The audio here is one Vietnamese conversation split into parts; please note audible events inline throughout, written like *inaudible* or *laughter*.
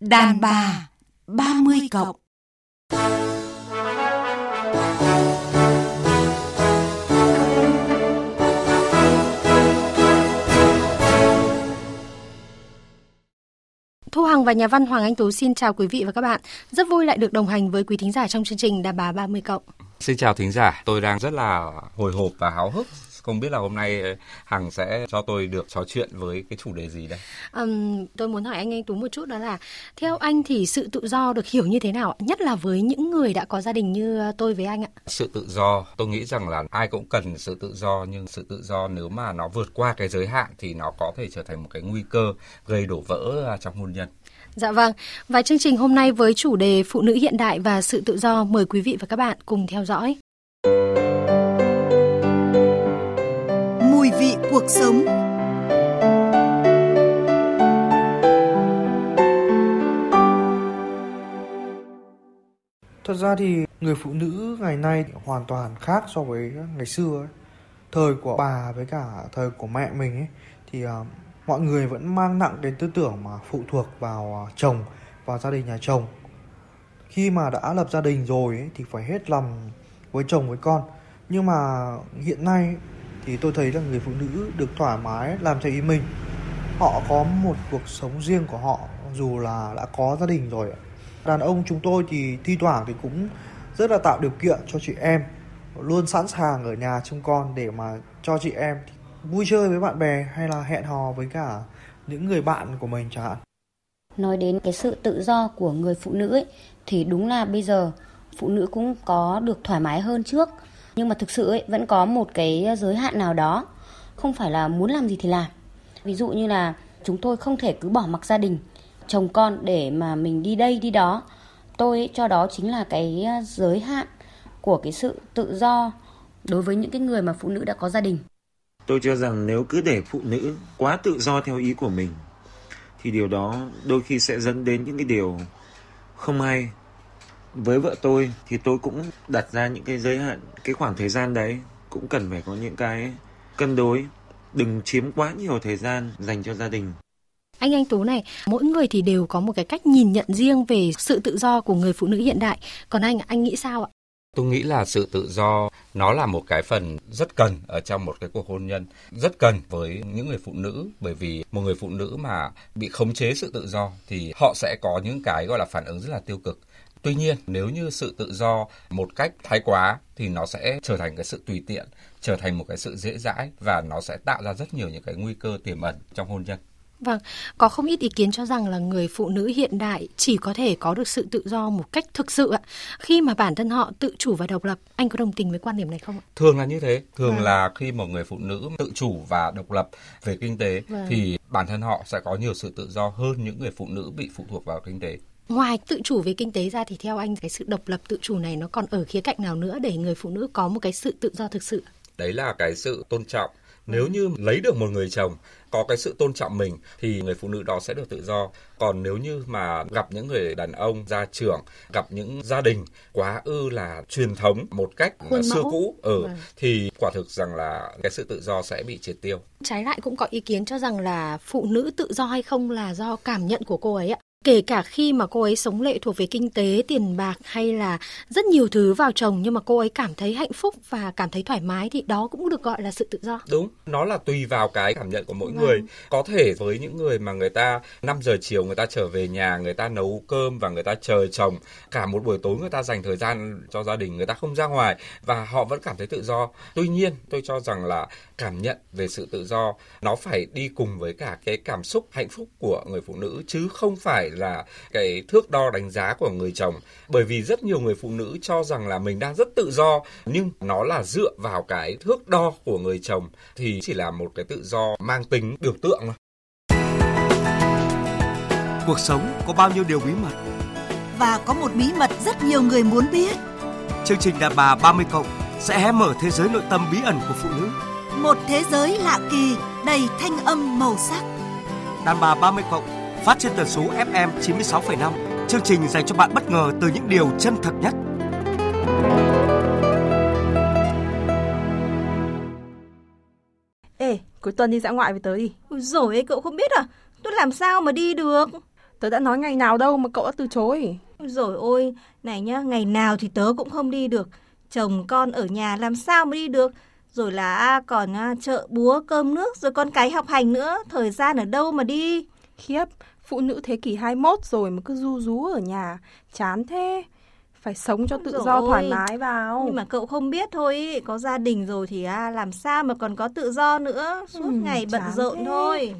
Đàn bà 30 cộng. Thu Hằng và nhà văn Hoàng Anh Tú xin chào quý vị và các bạn. Rất vui lại được đồng hành với quý thính giả trong chương trình Đà bà 30 cộng. Xin chào thính giả, tôi đang rất là hồi hộp và háo hức không biết là hôm nay ờ, Hằng sẽ cho tôi được trò chuyện với cái chủ đề gì đây? Um, tôi muốn hỏi anh Anh Tú một chút đó là theo anh thì sự tự do được hiểu như thế nào? Nhất là với những người đã có gia đình như tôi với anh ạ. Sự tự do, tôi nghĩ rằng là ai cũng cần sự tự do nhưng sự tự do nếu mà nó vượt qua cái giới hạn thì nó có thể trở thành một cái nguy cơ gây đổ vỡ à, trong hôn nhân. Dạ vâng, và chương trình hôm nay với chủ đề Phụ nữ hiện đại và sự tự do mời quý vị và các bạn cùng theo dõi. Cuộc sống Thật ra thì người phụ nữ ngày nay hoàn toàn khác so với ngày xưa ấy. Thời của bà với cả thời của mẹ mình ấy thì uh, mọi người vẫn mang nặng đến tư tưởng mà phụ thuộc vào uh, chồng, và gia đình nhà chồng. Khi mà đã lập gia đình rồi ấy, thì phải hết lòng với chồng với con. Nhưng mà hiện nay thì tôi thấy là người phụ nữ được thoải mái làm theo ý mình. Họ có một cuộc sống riêng của họ dù là đã có gia đình rồi. Đàn ông chúng tôi thì thi thoảng thì cũng rất là tạo điều kiện cho chị em luôn sẵn sàng ở nhà trông con để mà cho chị em vui chơi với bạn bè hay là hẹn hò với cả những người bạn của mình chẳng hạn. Nói đến cái sự tự do của người phụ nữ ấy, thì đúng là bây giờ phụ nữ cũng có được thoải mái hơn trước nhưng mà thực sự ấy, vẫn có một cái giới hạn nào đó. Không phải là muốn làm gì thì làm. Ví dụ như là chúng tôi không thể cứ bỏ mặc gia đình chồng con để mà mình đi đây đi đó. Tôi ấy, cho đó chính là cái giới hạn của cái sự tự do đối với những cái người mà phụ nữ đã có gia đình. Tôi cho rằng nếu cứ để phụ nữ quá tự do theo ý của mình thì điều đó đôi khi sẽ dẫn đến những cái điều không hay với vợ tôi thì tôi cũng đặt ra những cái giới hạn cái khoảng thời gian đấy cũng cần phải có những cái cân đối đừng chiếm quá nhiều thời gian dành cho gia đình anh anh Tú này, mỗi người thì đều có một cái cách nhìn nhận riêng về sự tự do của người phụ nữ hiện đại. Còn anh, anh nghĩ sao ạ? Tôi nghĩ là sự tự do nó là một cái phần rất cần ở trong một cái cuộc hôn nhân, rất cần với những người phụ nữ bởi vì một người phụ nữ mà bị khống chế sự tự do thì họ sẽ có những cái gọi là phản ứng rất là tiêu cực. Tuy nhiên, nếu như sự tự do một cách thái quá thì nó sẽ trở thành cái sự tùy tiện, trở thành một cái sự dễ dãi và nó sẽ tạo ra rất nhiều những cái nguy cơ tiềm ẩn trong hôn nhân. Vâng, có không ít ý kiến cho rằng là người phụ nữ hiện đại chỉ có thể có được sự tự do một cách thực sự ạ. Khi mà bản thân họ tự chủ và độc lập, anh có đồng tình với quan điểm này không ạ? Thường là như thế, thường Vâng. là khi một người phụ nữ tự chủ và độc lập về kinh tế Vâng. thì bản thân họ sẽ có nhiều sự tự do hơn những người phụ nữ bị phụ thuộc vào kinh tế. Ngoài tự chủ về kinh tế ra thì theo anh cái sự độc lập tự chủ này nó còn ở khía cạnh nào nữa để người phụ nữ có một cái sự tự do thực sự? Đấy là cái sự tôn trọng. Nếu như lấy được một người chồng có cái sự tôn trọng mình thì người phụ nữ đó sẽ được tự do. Còn nếu như mà gặp những người đàn ông gia trưởng, gặp những gia đình quá ư là truyền thống một cách Khuôn xưa mẫu. cũ ở Vâng. thì quả thực rằng là cái sự tự do sẽ bị triệt tiêu. Trái lại cũng có ý kiến cho rằng là phụ nữ tự do hay không là do cảm nhận của cô ấy ạ. Kể cả khi mà cô ấy sống lệ thuộc về kinh tế, tiền bạc hay là rất nhiều thứ vào chồng nhưng mà cô ấy cảm thấy hạnh phúc và cảm thấy thoải mái thì đó cũng được gọi là sự tự do. Đúng, nó là tùy vào cái cảm nhận của mỗi Vâng. người. Có thể với những người mà người ta 5 giờ chiều người ta trở về nhà, người ta nấu cơm và người ta chờ chồng, cả một buổi tối người ta dành thời gian cho gia đình, người ta không ra ngoài và họ vẫn cảm thấy tự do. Tuy nhiên, tôi cho rằng là cảm nhận về sự tự do nó phải đi cùng với cả cái cảm xúc hạnh phúc của người phụ nữ chứ không phải là cái thước đo đánh giá của người chồng. Bởi vì rất nhiều người phụ nữ cho rằng là mình đang rất tự do nhưng nó là dựa vào cái thước đo của người chồng thì chỉ là một cái tự do mang tính biểu tượng thôi. Cuộc sống có bao nhiêu điều bí mật. và có một bí mật rất nhiều người muốn biết. Chương trình Đàn bà 30 cộng sẽ hé mở thế giới nội tâm bí ẩn của phụ nữ. Một thế giới lạ kỳ, đầy thanh âm màu sắc. Đàn bà 30 cộng phát trên tần số FM 96,5. Chương trình dành cho bạn bất ngờ từ những điều chân thật nhất. Ê, cuối tuần đi dã ngoại với tớ đi. Ôi Rồi ấy cậu không biết à? Tôi làm sao mà đi được? Tớ đã nói ngày nào đâu mà cậu đã từ chối. Rồi ôi, này nhá, ngày nào thì tớ cũng không đi được. Chồng con ở nhà làm sao mà đi được. Rồi là còn à, chợ búa cơm nước rồi con cái học hành nữa. Thời gian ở đâu mà đi. Khiếp, phụ nữ thế kỷ 21 rồi mà cứ du rú ở nhà. Chán thế. Phải sống cho tự Rồi do ôi, thoải mái vào. Nhưng mà cậu không biết thôi, ý, có gia đình rồi thì à, làm sao mà còn có tự do nữa. Suốt Ừ, ngày bận rộn thế. thôi.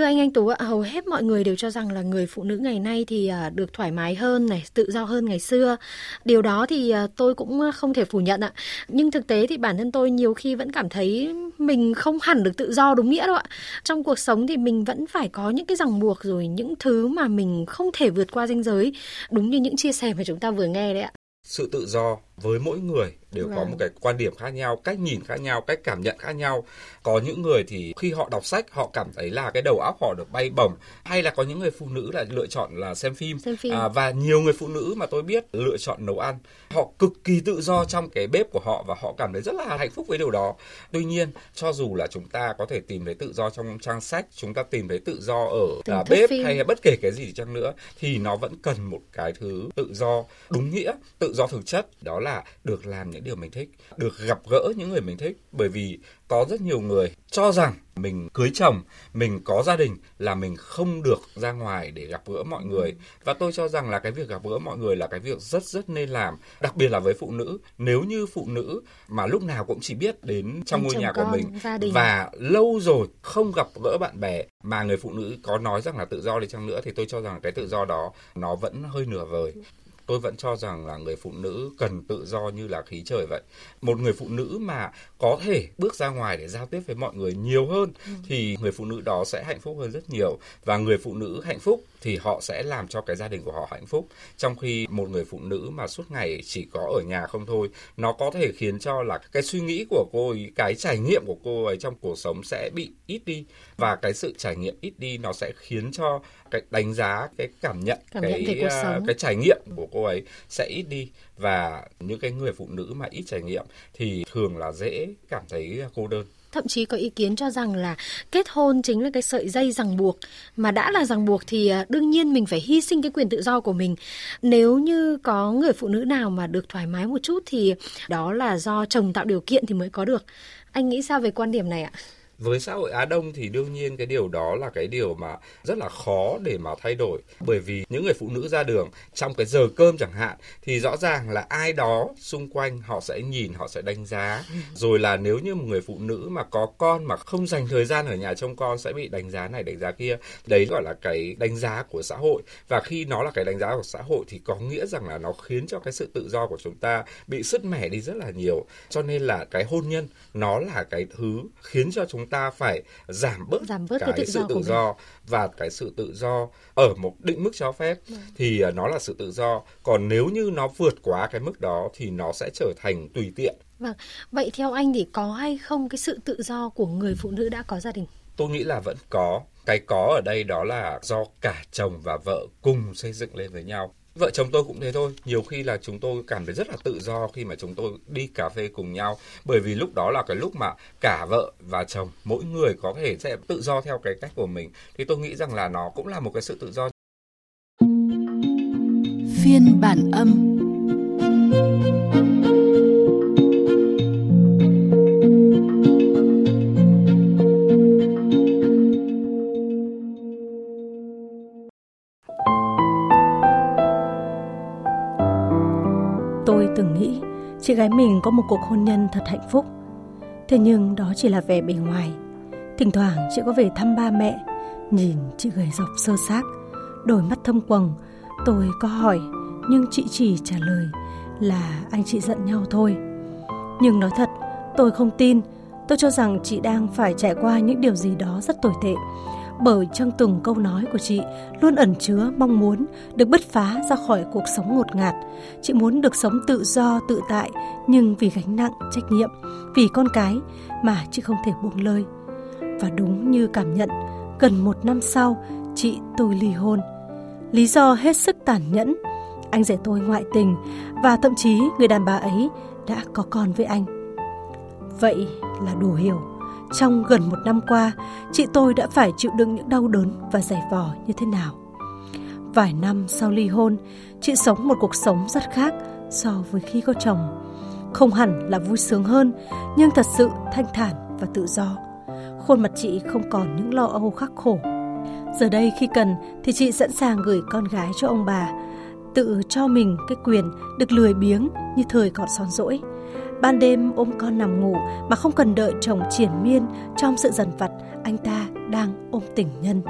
Thưa anh Anh Tú ạ, hầu hết mọi người đều cho rằng là người phụ nữ ngày nay thì à, được thoải mái hơn này, tự do hơn ngày xưa. Điều đó thì à, tôi cũng à, không thể phủ nhận ạ. Nhưng thực tế thì bản thân tôi nhiều khi vẫn cảm thấy mình không hẳn được tự do đúng nghĩa đâu ạ. Trong cuộc sống thì mình vẫn phải có những cái ràng buộc rồi những thứ mà mình không thể vượt qua ranh giới. Đúng như những chia sẻ mà chúng ta vừa nghe đấy ạ. sự tự do với mỗi người đều có Vâng. một cái quan điểm khác nhau, cách nhìn khác nhau, cách cảm nhận khác nhau. Có những người thì khi họ đọc sách họ cảm thấy là cái đầu óc họ được bay bổng, hay là có những người phụ nữ lại lựa chọn là xem phim. Xem phim. À, và nhiều người phụ nữ mà tôi biết lựa chọn nấu ăn. Họ cực kỳ tự do trong cái bếp của họ và họ cảm thấy rất là hạnh phúc với điều đó. Tuy nhiên, cho dù là chúng ta có thể tìm thấy tự do trong trang sách, chúng ta tìm thấy tự do ở Thưởng à, bếp phim. hay là bất kể cái gì chăng nữa thì nó vẫn cần một cái thứ tự do đúng nghĩa, tự do thực chất đó là được làm những điều mình thích, được gặp gỡ những người mình thích bởi vì có rất nhiều người cho rằng mình cưới chồng, mình có gia đình là mình không được ra ngoài để gặp gỡ mọi người và tôi cho rằng là cái việc gặp gỡ mọi người là cái việc rất rất nên làm, đặc biệt là với phụ nữ. Nếu như phụ nữ mà lúc nào cũng chỉ biết đến trong ngôi nhà của con, mình gia đình. và lâu rồi không gặp gỡ bạn bè mà người phụ nữ có nói rằng là tự do đi chăng nữa thì tôi cho rằng cái tự do đó nó vẫn hơi nửa vời tôi vẫn cho rằng là người phụ nữ cần tự do như là khí trời vậy. Một người phụ nữ mà có thể bước ra ngoài để giao tiếp với mọi người nhiều hơn thì người phụ nữ đó sẽ hạnh phúc hơn rất nhiều. Và người phụ nữ hạnh phúc thì họ sẽ làm cho cái gia đình của họ hạnh phúc. Trong khi một người phụ nữ mà suốt ngày chỉ có ở nhà không thôi nó có thể khiến cho là cái suy nghĩ của cô ấy cái trải nghiệm của cô ấy trong cuộc sống sẽ bị ít đi. Và cái sự trải nghiệm ít đi nó sẽ khiến cho cái đánh giá cái cảm nhận Cảm cái nhận về cuộc à, sống. cái trải nghiệm của cô ấy sẽ ít đi và những cái người phụ nữ mà ít trải nghiệm thì thường là dễ cảm thấy cô đơn Thậm chí có ý kiến cho rằng là kết hôn chính là cái sợi dây ràng buộc mà đã là ràng buộc thì à, đương nhiên mình phải hy sinh cái quyền tự do của mình. Nếu như có người phụ nữ nào mà được thoải mái một chút thì đó là do chồng tạo điều kiện thì mới có được. Anh nghĩ sao về quan điểm này ạ? Với xã hội Á Đông thì đương nhiên cái điều đó là cái điều mà rất là khó để mà thay đổi. Bởi vì những người phụ nữ ra đường trong cái giờ cơm chẳng hạn thì rõ ràng là ai đó xung quanh họ sẽ nhìn họ sẽ đánh giá. *laughs* Rồi là nếu như một người phụ nữ mà có con mà không dành thời gian ở nhà trông con sẽ bị đánh giá này đánh giá kia. Đấy gọi là cái đánh giá của xã hội. Và khi nó là cái đánh giá của xã hội thì có nghĩa rằng là nó khiến cho cái sự tự do của chúng ta bị sứt mẻ đi rất là nhiều. Cho nên là cái hôn nhân nó là cái thứ khiến cho chúng ta phải giảm bớt, Giảm bớt cái cái, tự sự do tự mình. do và cái sự tự do ở một định mức cho phép Vâng. thì à, nó là sự tự do còn nếu như nó vượt quá cái mức đó thì nó sẽ trở thành tùy tiện Vâng, vậy theo anh thì có hay không cái sự tự do của người phụ nữ đã có gia đình? tôi nghĩ là vẫn có cái có ở đây đó là do cả chồng và vợ cùng xây dựng lên với nhau vợ chồng tôi cũng thế thôi. Nhiều khi là chúng tôi cảm thấy rất là tự do khi mà chúng tôi đi cà phê cùng nhau. Bởi vì lúc đó là cái lúc mà cả vợ và chồng, mỗi người có thể sẽ tự do theo cái cách của mình. Thì tôi nghĩ rằng là nó cũng là một cái sự tự do. Phiên bản âm. Chị gái mình có một cuộc hôn nhân thật hạnh phúc. Thế nhưng đó chỉ là vẻ bề ngoài. Thỉnh thoảng chị có về thăm ba mẹ, nhìn chị gầy dọc sơ xác, đôi mắt thâm quầng. Tôi có hỏi, nhưng chị chỉ trả lời là anh chị giận nhau thôi. Nhưng nói thật, tôi không tin. Tôi cho rằng chị đang phải trải qua những điều gì đó rất tồi tệ. Bởi trong từng câu nói của chị luôn ẩn chứa mong muốn được bứt phá ra khỏi cuộc sống ngột ngạt. Chị muốn được sống tự do, tự tại, nhưng vì gánh nặng, trách nhiệm, vì con cái mà chị không thể buông lơi. Và đúng như cảm nhận, gần một năm sau, chị tôi ly hôn. Lý do hết sức tàn nhẫn, anh rể tôi ngoại tình và thậm chí người đàn bà ấy đã có con với anh. Vậy là đủ hiểu, trong gần một năm qua, chị tôi đã phải chịu đựng những đau đớn và giải vò như thế nào. Vài năm sau ly hôn, chị sống một cuộc sống rất khác so với khi có chồng. Không hẳn là vui sướng hơn, nhưng thật sự thanh thản và tự do. Khuôn mặt chị không còn những lo âu khắc khổ. Giờ đây khi cần thì chị sẵn sàng gửi con gái cho ông bà, tự cho mình cái quyền được lười biếng như thời còn son rỗi. Ban đêm ôm con nằm ngủ mà không cần đợi chồng triển miên, trong sự dần vặt, anh ta đang ôm tình nhân.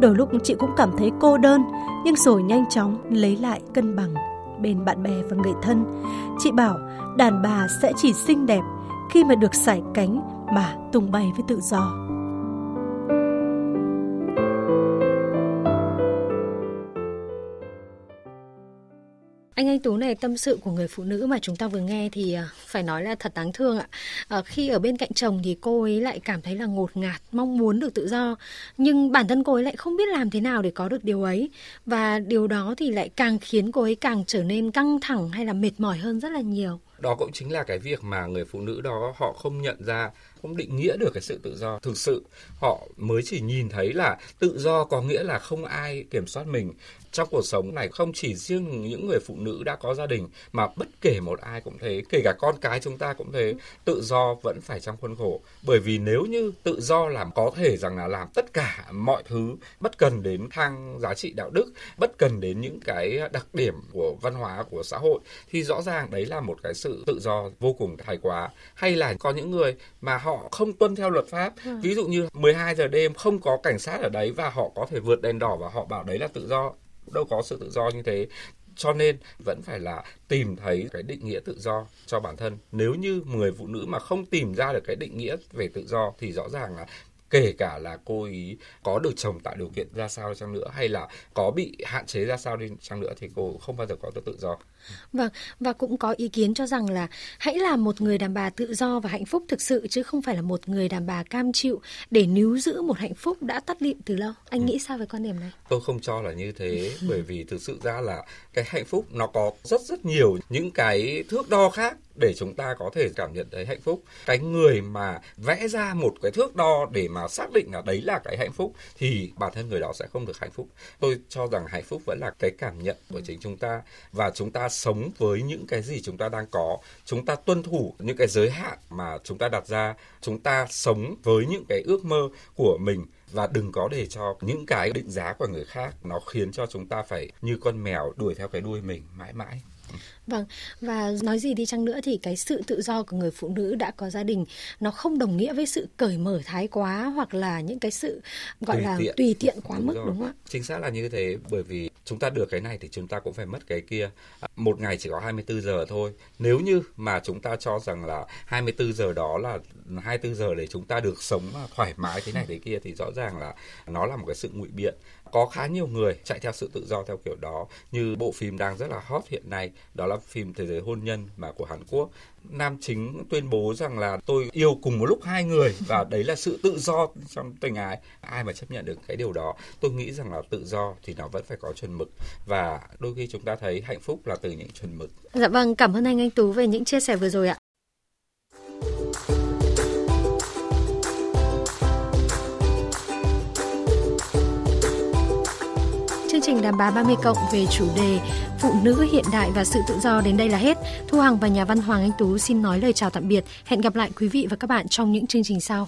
Đôi lúc chị cũng cảm thấy cô đơn, nhưng rồi nhanh chóng lấy lại cân bằng bên bạn bè và người thân. Chị bảo, đàn bà sẽ chỉ xinh đẹp khi mà được sải cánh mà tung bay với tự do. Anh Anh Tú này tâm sự của người phụ nữ mà chúng ta vừa nghe thì à, phải nói là thật đáng thương ạ. À, khi ở bên cạnh chồng thì cô ấy lại cảm thấy là ngột ngạt, mong muốn được tự do. Nhưng bản thân cô ấy lại không biết làm thế nào để có được điều ấy. Và điều đó thì lại càng khiến cô ấy càng trở nên căng thẳng hay là mệt mỏi hơn rất là nhiều đó cũng chính là cái việc mà người phụ nữ đó, họ không nhận ra, không định nghĩa được cái sự tự do. Thực sự, họ mới chỉ nhìn thấy là tự do có nghĩa là không ai kiểm soát mình. Trong cuộc sống này, không chỉ riêng những người phụ nữ đã có gia đình, mà bất kể một ai cũng thế. Kể cả con cái chúng ta cũng thế. Tự do vẫn phải trong khuôn khổ. Bởi vì nếu như tự do làm, có thể rằng là làm tất cả mọi thứ, bất cần đến thang giá trị đạo đức, bất cần đến những cái đặc điểm của văn hóa, của xã hội, thì rõ ràng đấy là một cái sự tự do vô cùng thái quá hay là có những người mà họ không tuân theo luật pháp ừ. ví dụ như 12 giờ đêm không có cảnh sát ở đấy và họ có thể vượt đèn đỏ và họ bảo đấy là tự do đâu có sự tự do như thế cho nên vẫn phải là tìm thấy cái định nghĩa tự do cho bản thân nếu như người phụ nữ mà không tìm ra được cái định nghĩa về tự do thì rõ ràng là kể cả là cô ý có được chồng tạo điều kiện ra sao chăng nữa hay là có bị hạn chế ra sao đi chăng nữa thì cô không bao giờ có được tự do Vâng, và cũng có ý kiến cho rằng là hãy là một người đàn bà tự do và hạnh phúc thực sự chứ không phải là một người đàn bà cam chịu để níu giữ một hạnh phúc đã tắt lịm từ lâu. Anh ừ. nghĩ sao về quan điểm này? Tôi không cho là như thế *laughs* bởi vì thực sự ra là cái hạnh phúc nó có rất rất nhiều những cái thước đo khác để chúng ta có thể cảm nhận thấy hạnh phúc. Cái người mà vẽ ra một cái thước đo để mà xác định là đấy là cái hạnh phúc, thì bản thân người đó sẽ không được hạnh phúc. Tôi cho rằng hạnh phúc vẫn là cái cảm nhận của chính chúng ta, và chúng ta sống với những cái gì chúng ta đang có chúng ta tuân thủ những cái giới hạn mà chúng ta đặt ra chúng ta sống với những cái ước mơ của mình, và đừng có để cho những cái định giá của người khác nó khiến cho chúng ta phải như con mèo đuổi theo cái đuôi mình mãi mãi Vâng, và nói gì đi chăng nữa thì cái sự tự do của người phụ nữ đã có gia đình nó không đồng nghĩa với sự cởi mở thái quá hoặc là những cái sự gọi tùy là tiện. tùy tiện quá đúng mức rồi. đúng không ạ? Chính xác là như thế bởi vì chúng ta được cái này thì chúng ta cũng phải mất cái kia. Một ngày chỉ có 24 giờ thôi. Nếu như mà chúng ta cho rằng là 24 giờ đó là 24 giờ để chúng ta được sống thoải mái thế này thế kia thì rõ ràng là nó là một cái sự ngụy biện có khá nhiều người chạy theo sự tự do theo kiểu đó như bộ phim đang rất là hot hiện nay đó là phim thế giới hôn nhân mà của Hàn Quốc. Nam chính tuyên bố rằng là tôi yêu cùng một lúc hai người và đấy là sự tự do trong tình ái. Ai mà chấp nhận được cái điều đó? Tôi nghĩ rằng là tự do thì nó vẫn phải có chuẩn mực và đôi khi chúng ta thấy hạnh phúc là từ những chuẩn mực. Dạ vâng cảm ơn anh anh tú về những chia sẻ vừa rồi ạ. Chương trình đàm bá 30 cộng về chủ đề phụ nữ hiện đại và sự tự do đến đây là hết. Thu Hằng và nhà văn Hoàng Anh Tú xin nói lời chào tạm biệt. Hẹn gặp lại quý vị và các bạn trong những chương trình sau.